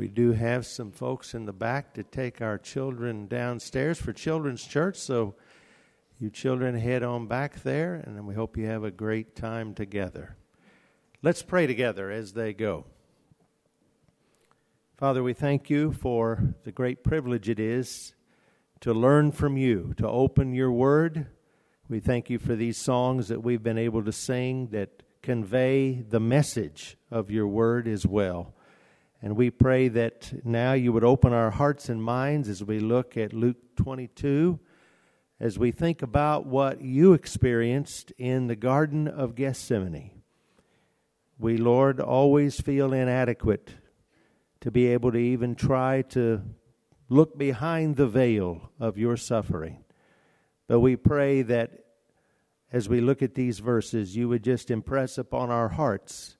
We do have some folks in the back to take our children downstairs for Children's Church, so you children head on back there, and we hope you have a great time together. Let's pray together as they go. Father, we thank you for the great privilege it is to learn from you, to open your word. We thank you for these songs that we've been able to sing that convey the message of your word as well. And we pray that now you would open our hearts and minds as we look at Luke 22, as we think about what you experienced in the Garden of Gethsemane. We, Lord, always feel inadequate to be able to even try to look behind the veil of your suffering. But we pray that as we look at these verses, you would just impress upon our hearts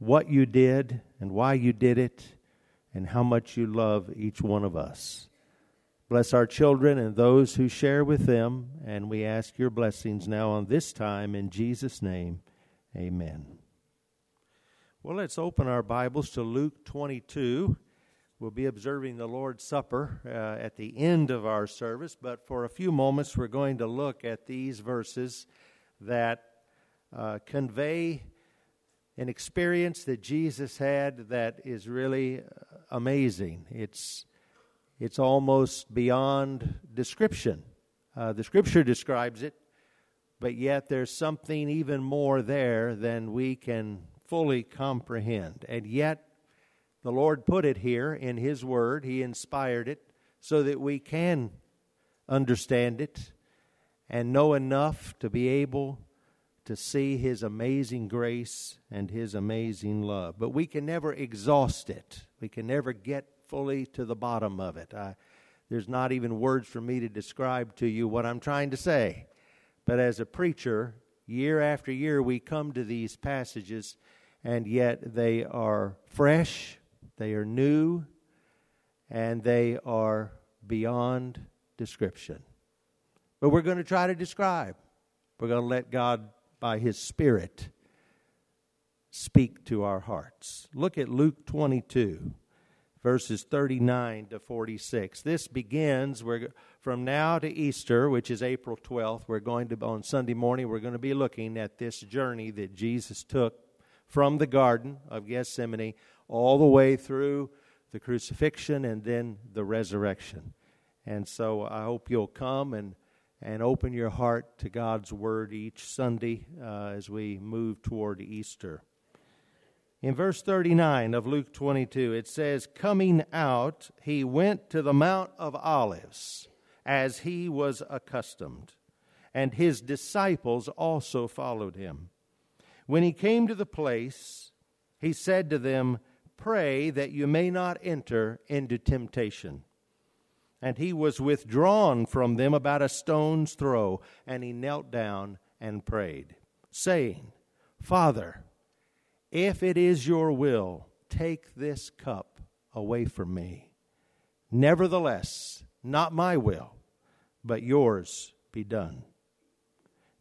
what you did and why you did it and how much you love each one of us. Bless our children and those who share with them, and we ask your blessings now on this time in Jesus' name. Amen. Well, let's open our Bibles to Luke 22. We'll be observing the Lord's Supper uh, at the end of our service, but for a few moments we're going to look at these verses that uh, convey an experience that Jesus had that is really uh, amazing. It's, it's almost beyond description. Uh, the Scripture describes it, but yet there's something even more there than we can fully comprehend. And yet, the Lord put it here in His Word, He inspired it so that we can understand it and know enough to be able to see His amazing grace and His amazing love. But we can never exhaust it, we can never get fully to the bottom of it. I, there's not even words for me to describe to you what I'm trying to say. But as a preacher, year after year, we come to these passages and yet they are fresh, they are new, and they are beyond description. But we're going to try to describe. We're going to let God, by His Spirit, speak to our hearts. Look at Luke 22, verses 39 to 46. This begins we're, from now to Easter, which is April 12th. We're going to, on Sunday morning, we're going to be looking at this journey that Jesus took from the Garden of Gethsemane all the way through the crucifixion and then the resurrection. And so I hope you'll come and, and open your heart to God's Word each Sunday uh, as we move toward Easter. In verse 39 of Luke 22, it says, Coming out, he went to the Mount of Olives, as he was accustomed, and his disciples also followed him. When he came to the place, he said to them, Pray that you may not enter into temptation. And he was withdrawn from them about a stone's throw, and he knelt down and prayed, saying, Father, if it is your will, take this cup away from me. Nevertheless, not my will, but yours be done.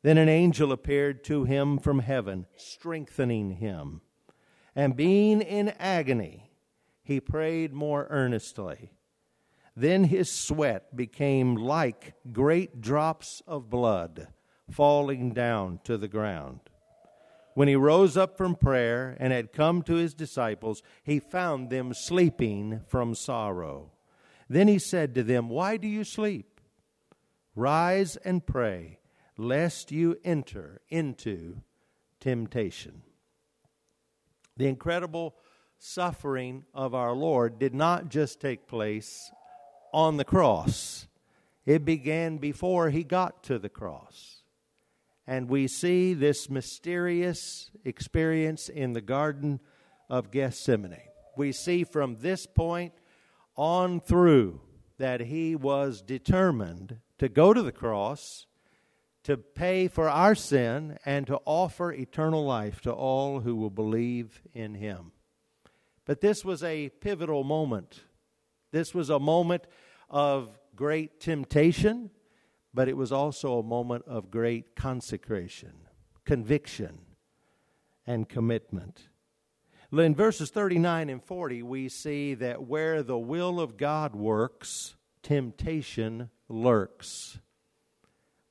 Then an angel appeared to him from heaven, strengthening him. And being in agony, he prayed more earnestly. Then his sweat became like great drops of blood falling down to the ground. When he rose up from prayer and had come to his disciples, he found them sleeping from sorrow. Then he said to them, Why do you sleep? Rise and pray lest you enter into temptation. The incredible suffering of our Lord did not just take place on the cross, it began before he got to the cross. And we see this mysterious experience in the Garden of Gethsemane. We see from this point on through that he was determined to go to the cross to pay for our sin and to offer eternal life to all who will believe in him. But this was a pivotal moment. This was a moment of great temptation, but it was also a moment of great consecration, conviction, and commitment. In verses 39 and 40, we see that where the will of God works, temptation lurks.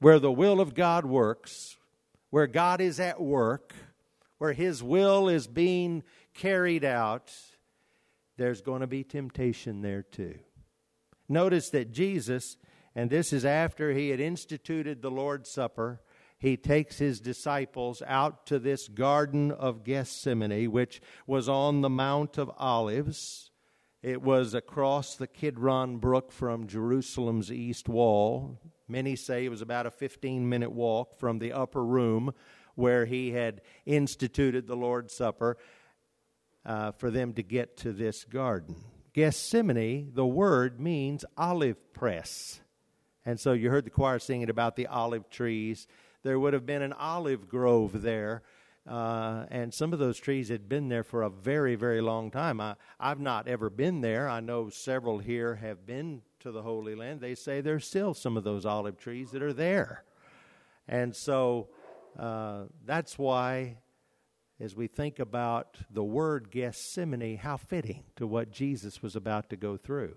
Where the will of God works, where God is at work, where His will is being carried out, there's going to be temptation there too. Notice that Jesus, and this is after He had instituted the Lord's Supper, he takes his disciples out to this Garden of Gethsemane, which was on the Mount of Olives. It was across the Kidron Brook from Jerusalem's east wall. Many say it was about a 15 minute walk from the upper room where he had instituted the Lord's Supper uh, for them to get to this garden. Gethsemane, the word means olive press. And so you heard the choir singing about the olive trees there would have been an olive grove there. Uh, and some of those trees had been there for a very, very long time. I, I've not ever been there. I know several here have been to the Holy Land. They say there's still some of those olive trees that are there. And so uh, that's why, as we think about the word Gethsemane, how fitting to what Jesus was about to go through.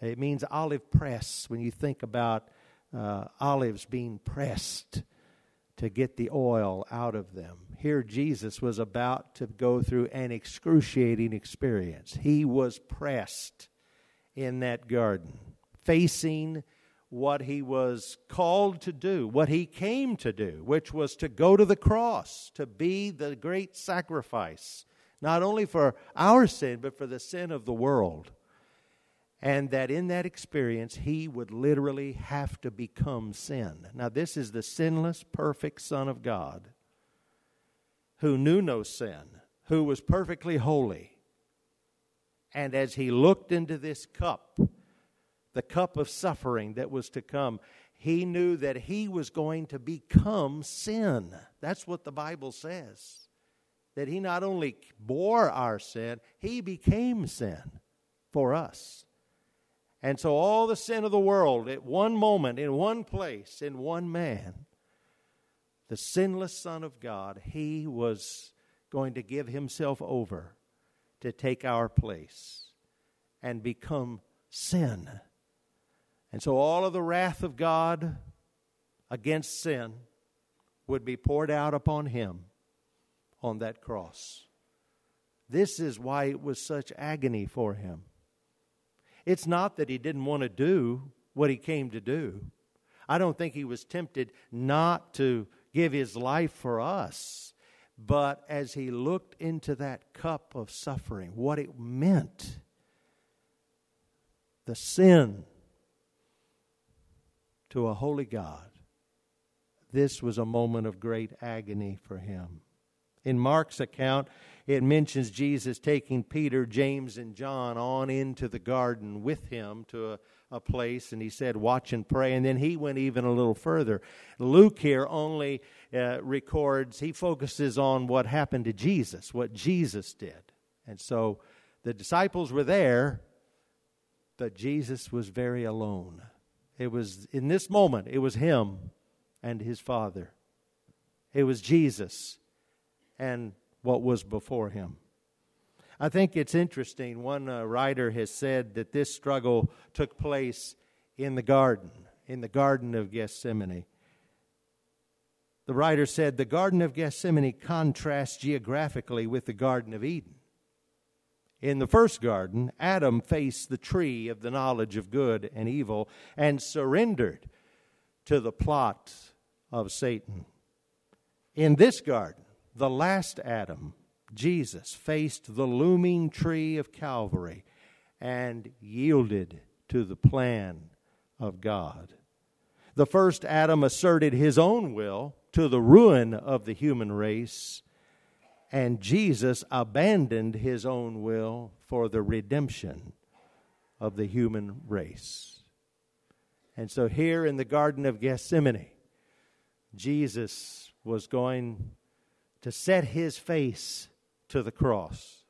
It means olive press when you think about uh, olives being pressed to get the oil out of them. Here, Jesus was about to go through an excruciating experience. He was pressed in that garden, facing what he was called to do, what he came to do, which was to go to the cross, to be the great sacrifice, not only for our sin, but for the sin of the world and that in that experience he would literally have to become sin. Now, this is the sinless, perfect Son of God who knew no sin, who was perfectly holy. And as he looked into this cup, the cup of suffering that was to come, he knew that he was going to become sin. That's what the Bible says. That he not only bore our sin, he became sin for us. And so, all the sin of the world at one moment, in one place, in one man, the sinless Son of God, he was going to give himself over to take our place and become sin. And so, all of the wrath of God against sin would be poured out upon him on that cross. This is why it was such agony for him. It's not that he didn't want to do what he came to do. I don't think he was tempted not to give his life for us. But as he looked into that cup of suffering, what it meant, the sin to a holy God, this was a moment of great agony for him. In Mark's account, it mentions Jesus taking Peter, James, and John on into the garden with him to a, a place, and he said, Watch and pray. And then he went even a little further. Luke here only uh, records, he focuses on what happened to Jesus, what Jesus did. And so the disciples were there, but Jesus was very alone. It was in this moment, it was him and his Father. It was Jesus and what was before him. I think it's interesting. One uh, writer has said that this struggle took place in the garden, in the Garden of Gethsemane. The writer said the Garden of Gethsemane contrasts geographically with the Garden of Eden. In the first garden, Adam faced the tree of the knowledge of good and evil and surrendered to the plot of Satan. In this garden, the last Adam, Jesus, faced the looming tree of Calvary and yielded to the plan of God. The first Adam asserted his own will to the ruin of the human race, and Jesus abandoned his own will for the redemption of the human race. And so, here in the Garden of Gethsemane, Jesus was going to set his face to the cross.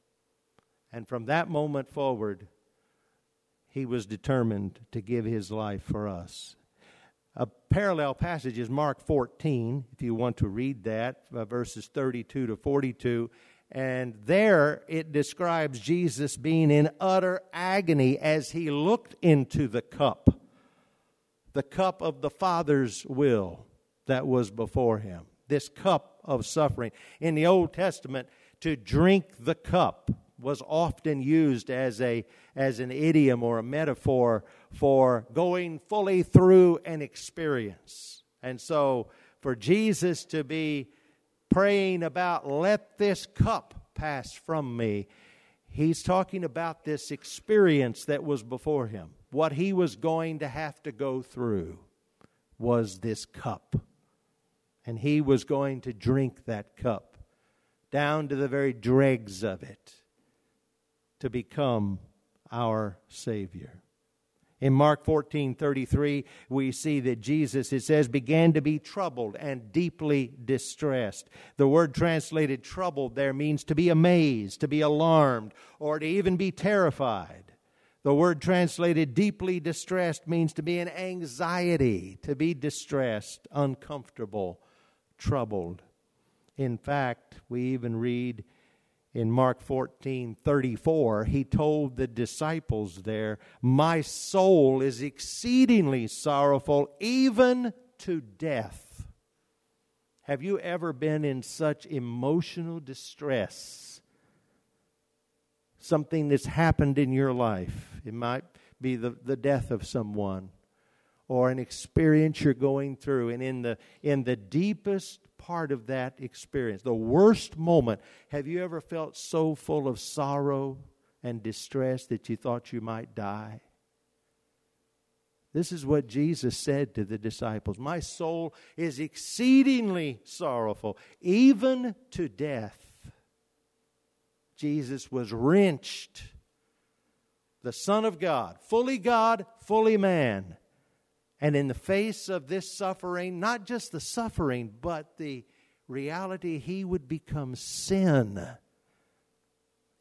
And from that moment forward, he was determined to give his life for us. A parallel passage is Mark 14, if you want to read that, uh, verses 32 to 42. And there it describes Jesus being in utter agony as he looked into the cup, the cup of the Father's will that was before him. This cup of suffering. In the Old Testament, to drink the cup was often used as, a, as an idiom or a metaphor for going fully through an experience. And so, for Jesus to be praying about, let this cup pass from me, he's talking about this experience that was before him. What he was going to have to go through was this cup. And he was going to drink that cup down to the very dregs of it to become our Savior. In Mark 14 33, we see that Jesus, it says, began to be troubled and deeply distressed. The word translated troubled there means to be amazed, to be alarmed, or to even be terrified. The word translated deeply distressed means to be in anxiety, to be distressed, uncomfortable, troubled. In fact, we even read in Mark 14 34, he told the disciples there, My soul is exceedingly sorrowful, even to death. Have you ever been in such emotional distress? Something that's happened in your life. It might be the, the death of someone or an experience you're going through. And in the, in the deepest part of that experience, the worst moment, have you ever felt so full of sorrow and distress that you thought you might die? This is what Jesus said to the disciples My soul is exceedingly sorrowful, even to death. Jesus was wrenched, the Son of God, fully God, fully man and in the face of this suffering, not just the suffering, but the reality he would become sin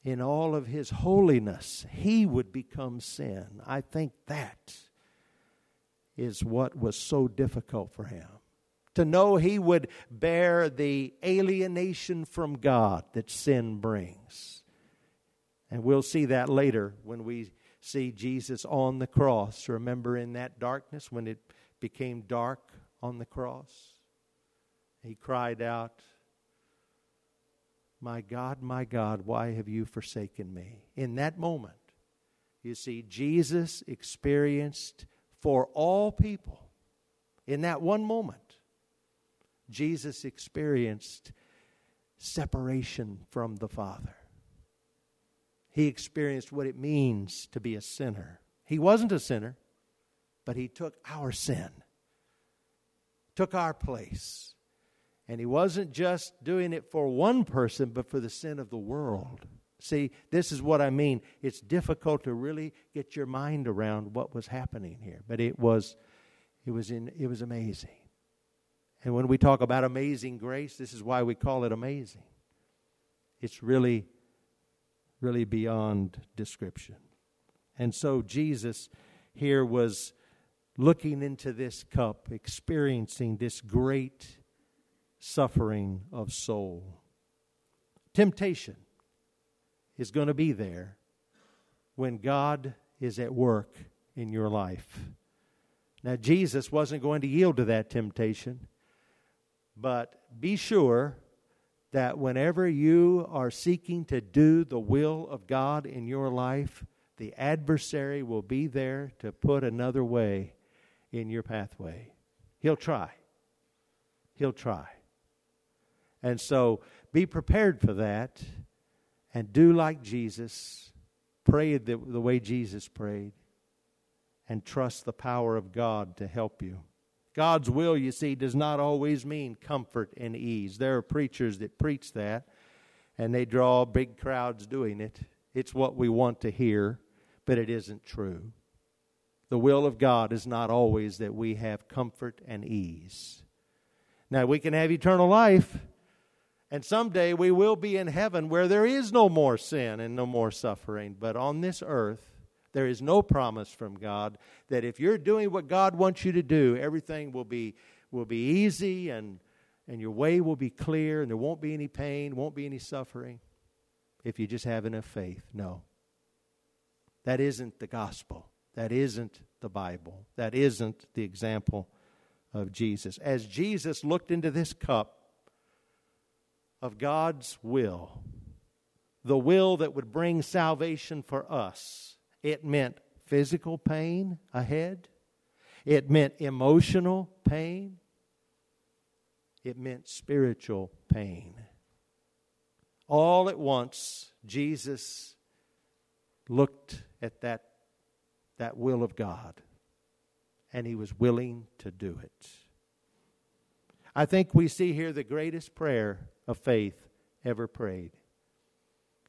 in all of his holiness. He would become sin. I think that is what was so difficult for him. To know he would bear the alienation from God that sin brings. And we'll see that later when we see Jesus on the cross. Remember in that darkness when it became dark on the cross? He cried out, My God, my God, why have you forsaken me? In that moment, you see, Jesus experienced for all people, in that one moment, Jesus experienced separation from the Father he experienced what it means to be a sinner. He wasn't a sinner, but he took our sin, took our place. And he wasn't just doing it for one person, but for the sin of the world. See, this is what I mean. It's difficult to really get your mind around what was happening here, but it was it was in it was amazing. And when we talk about amazing grace, this is why we call it amazing. It's really really beyond description. And so Jesus here was looking into this cup, experiencing this great suffering of soul. Temptation is going to be there when God is at work in your life. Now, Jesus wasn't going to yield to that temptation, but be sure that whenever you are seeking to do the will of God in your life, the adversary will be there to put another way in your pathway. He'll try. He'll try. And so be prepared for that and do like Jesus. Pray the, the way Jesus prayed and trust the power of God to help you. God's will, you see, does not always mean comfort and ease. There are preachers that preach that, and they draw big crowds doing it. It's what we want to hear, but it isn't true. The will of God is not always that we have comfort and ease. Now, we can have eternal life, and someday we will be in heaven where there is no more sin and no more suffering. But on this earth, there is no promise from God that if you're doing what God wants you to do, everything will be, will be easy and, and your way will be clear and there won't be any pain, won't be any suffering. if you just have enough faith. No. That isn't the gospel. That isn't the Bible. That isn't the example of Jesus. As Jesus looked into this cup of God's will, the will that would bring salvation for us, it meant physical pain ahead, it meant emotional pain, it meant spiritual pain. All at once, Jesus looked at that, that will of God and he was willing to do it. I think we see here the greatest prayer of faith ever prayed.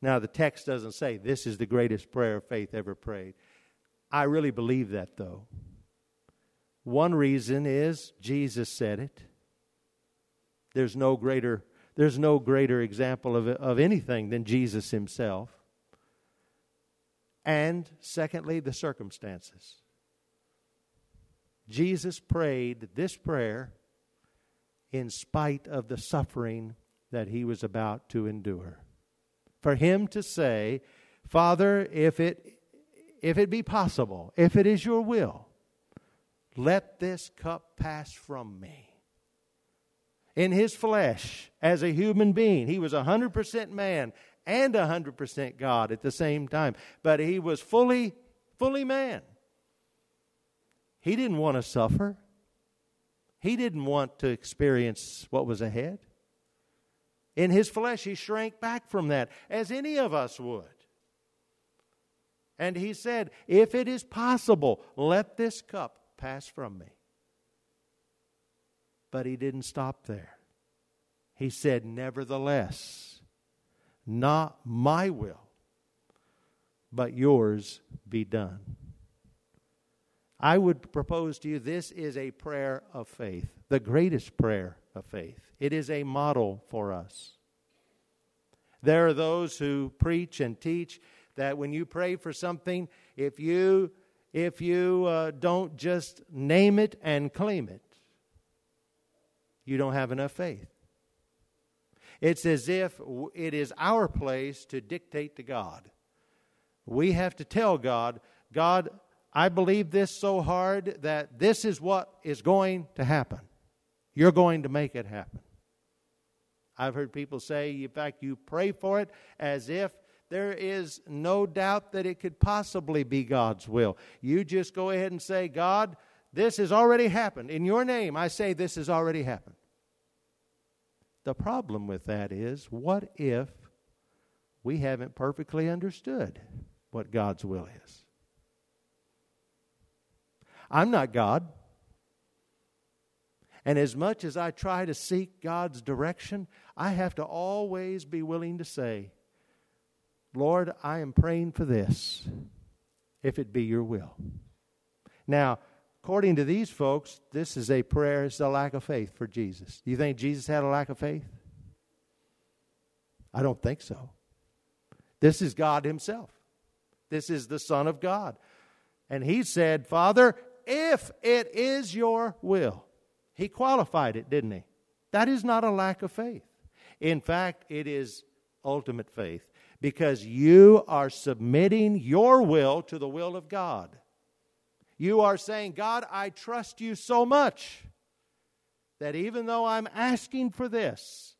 Now, the text doesn't say this is the greatest prayer of faith ever prayed. I really believe that, though. One reason is Jesus said it. There's no greater, there's no greater example of, of anything than Jesus himself. And secondly, the circumstances. Jesus prayed this prayer in spite of the suffering that he was about to endure. For him to say, Father, if it, if it be possible, if it is your will, let this cup pass from me. In his flesh, as a human being, he was 100% man and 100% God at the same time, but he was fully, fully man. He didn't want to suffer. He didn't want to experience what was ahead. In his flesh, he shrank back from that, as any of us would. And he said, If it is possible, let this cup pass from me. But he didn't stop there. He said, Nevertheless, not my will, but yours be done. I would propose to you this is a prayer of faith, the greatest prayer of faith. It is a model for us. There are those who preach and teach that when you pray for something, if you if you uh, don't just name it and claim it, you don't have enough faith. It's as if it is our place to dictate to God. We have to tell God, God, I believe this so hard that this is what is going to happen. You're going to make it happen. I've heard people say, in fact, you pray for it as if there is no doubt that it could possibly be God's will. You just go ahead and say, God, this has already happened. In your name, I say this has already happened. The problem with that is, what if we haven't perfectly understood what God's will is? I'm not God. And as much as I try to seek God's direction, I have to always be willing to say, Lord, I am praying for this, if it be your will. Now, according to these folks, this is a prayer, it's a lack of faith for Jesus. Do you think Jesus had a lack of faith? I don't think so. This is God Himself. This is the Son of God. And He said, Father, if it is your will. He qualified it, didn't he? That is not a lack of faith. In fact, it is ultimate faith because you are submitting your will to the will of God. You are saying, God, I trust you so much that even though I'm asking for this,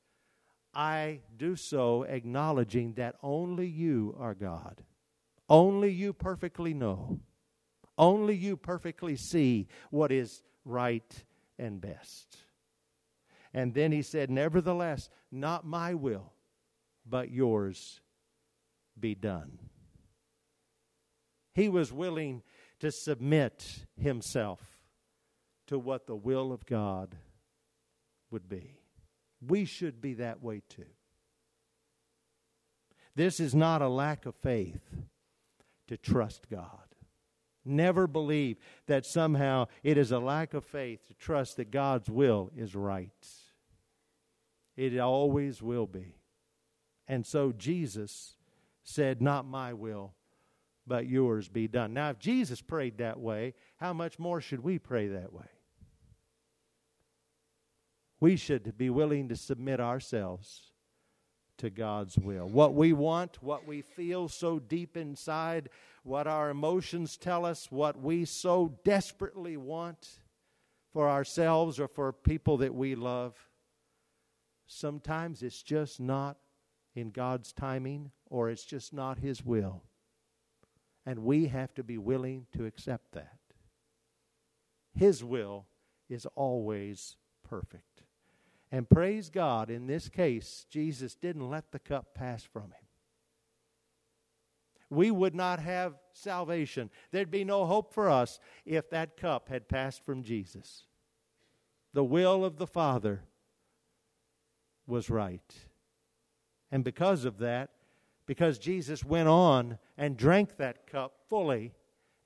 I do so acknowledging that only you are God. Only you perfectly know. Only you perfectly see what is right and best. And then he said, Nevertheless, not my will, but yours be done. He was willing to submit himself to what the will of God would be. We should be that way too. This is not a lack of faith to trust God. Never believe that somehow it is a lack of faith to trust that God's will is right. It always will be. And so Jesus said, Not my will, but yours be done. Now, if Jesus prayed that way, how much more should we pray that way? We should be willing to submit ourselves to God's will. What we want, what we feel so deep inside, what our emotions tell us, what we so desperately want for ourselves or for people that we love, sometimes it's just not in God's timing or it's just not His will. And we have to be willing to accept that. His will is always perfect. And praise God, in this case, Jesus didn't let the cup pass from him. We would not have salvation. There'd be no hope for us if that cup had passed from Jesus. The will of the Father was right. And because of that, because Jesus went on and drank that cup fully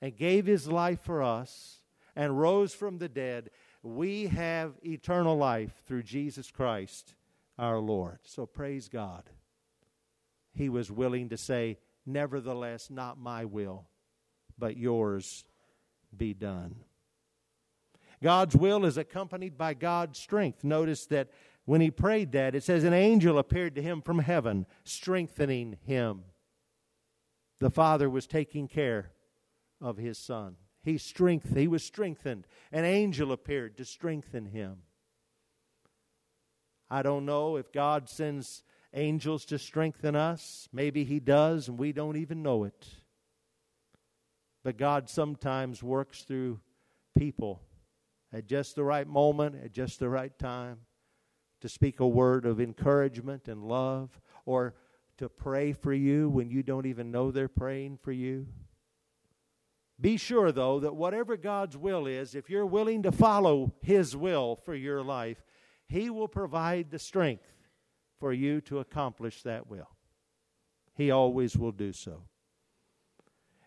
and gave his life for us and rose from the dead, we have eternal life through Jesus Christ our Lord. So praise God. He was willing to say, Nevertheless, not my will, but yours be done. God's will is accompanied by God's strength. Notice that when he prayed that, it says, An angel appeared to him from heaven, strengthening him. The Father was taking care of his Son. He strength he was strengthened. An angel appeared to strengthen him. I don't know if God sends angels to strengthen us. Maybe he does and we don't even know it. But God sometimes works through people at just the right moment, at just the right time, to speak a word of encouragement and love, or to pray for you when you don't even know they're praying for you. Be sure, though, that whatever God's will is, if you're willing to follow His will for your life, He will provide the strength for you to accomplish that will. He always will do so.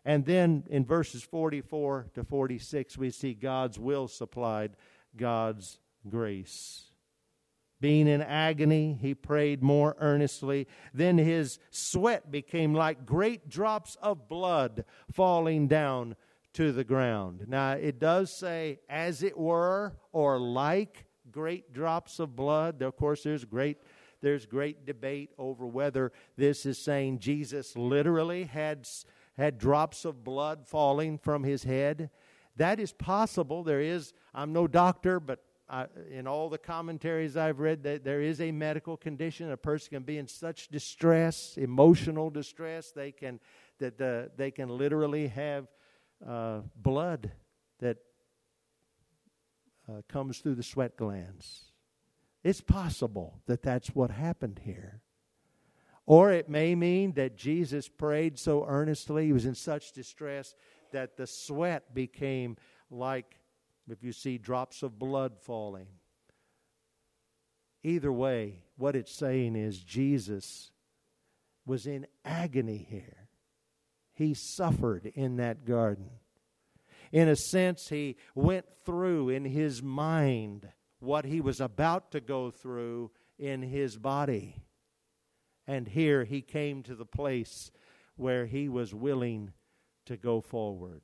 And then in verses 44 to 46, we see God's will supplied, God's grace. Being in agony, he prayed more earnestly. Then his sweat became like great drops of blood falling down to the ground. Now, it does say, as it were, or like great drops of blood. Of course, there's great. There's great debate over whether this is saying Jesus literally had, had drops of blood falling from his head. That is possible. There is, I'm no doctor, but I, in all the commentaries I've read, that there is a medical condition. A person can be in such distress, emotional distress, they can that the, they can literally have uh, blood that uh, comes through the sweat glands. It's possible that that's what happened here. Or it may mean that Jesus prayed so earnestly, he was in such distress that the sweat became like, if you see drops of blood falling. Either way, what it's saying is Jesus was in agony here. He suffered in that garden. In a sense, he went through in his mind what he was about to go through in his body. And here he came to the place where he was willing to go forward.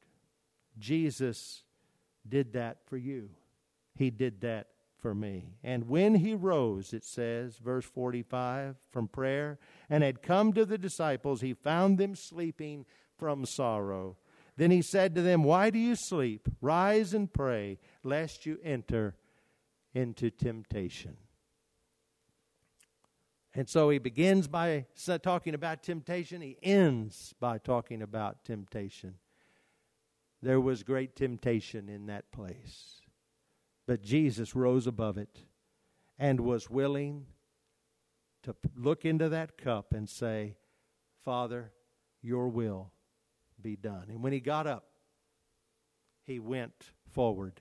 Jesus did that for you. He did that for me. And when he rose, it says, verse 45, from prayer, and had come to the disciples, he found them sleeping from sorrow. Then he said to them, Why do you sleep? Rise and pray, lest you enter into temptation. And so he begins by talking about temptation. He ends by talking about temptation. There was great temptation in that place. But Jesus rose above it and was willing to look into that cup and say, Father, your will be done. And when he got up, he went forward.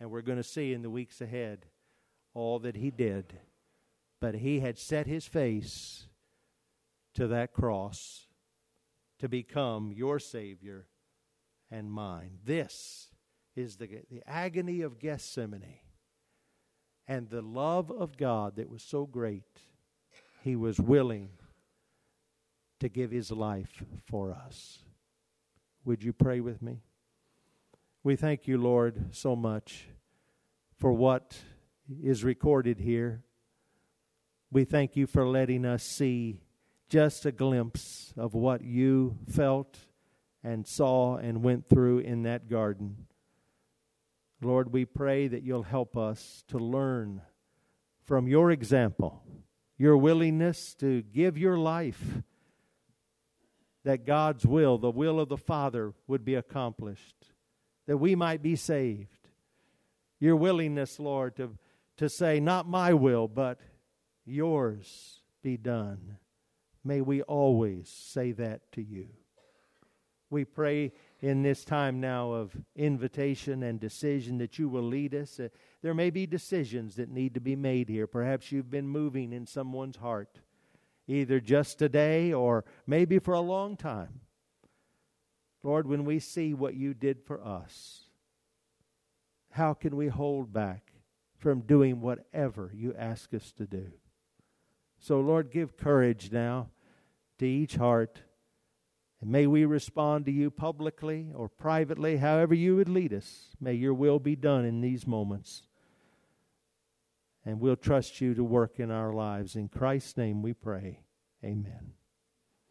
And we're going to see in the weeks ahead all that he did. But he had set his face to that cross to become your Savior and mine. This is the, the agony of Gethsemane and the love of God that was so great. He was willing to give his life for us. Would you pray with me? We thank you, Lord, so much for what is recorded here We thank you for letting us see just a glimpse of what you felt and saw and went through in that garden. Lord, we pray that you'll help us to learn from your example, your willingness to give your life, that God's will, the will of the Father, would be accomplished, that we might be saved. Your willingness, Lord, to, to say, Not my will, but yours be done. May we always say that to you. We pray in this time now of invitation and decision that you will lead us. There may be decisions that need to be made here. Perhaps you've been moving in someone's heart, either just today or maybe for a long time. Lord, when we see what you did for us, how can we hold back from doing whatever you ask us to do? So, Lord, give courage now to each heart and may we respond to you publicly or privately, however you would lead us. May your will be done in these moments. And we'll trust you to work in our lives. In Christ's name we pray. Amen.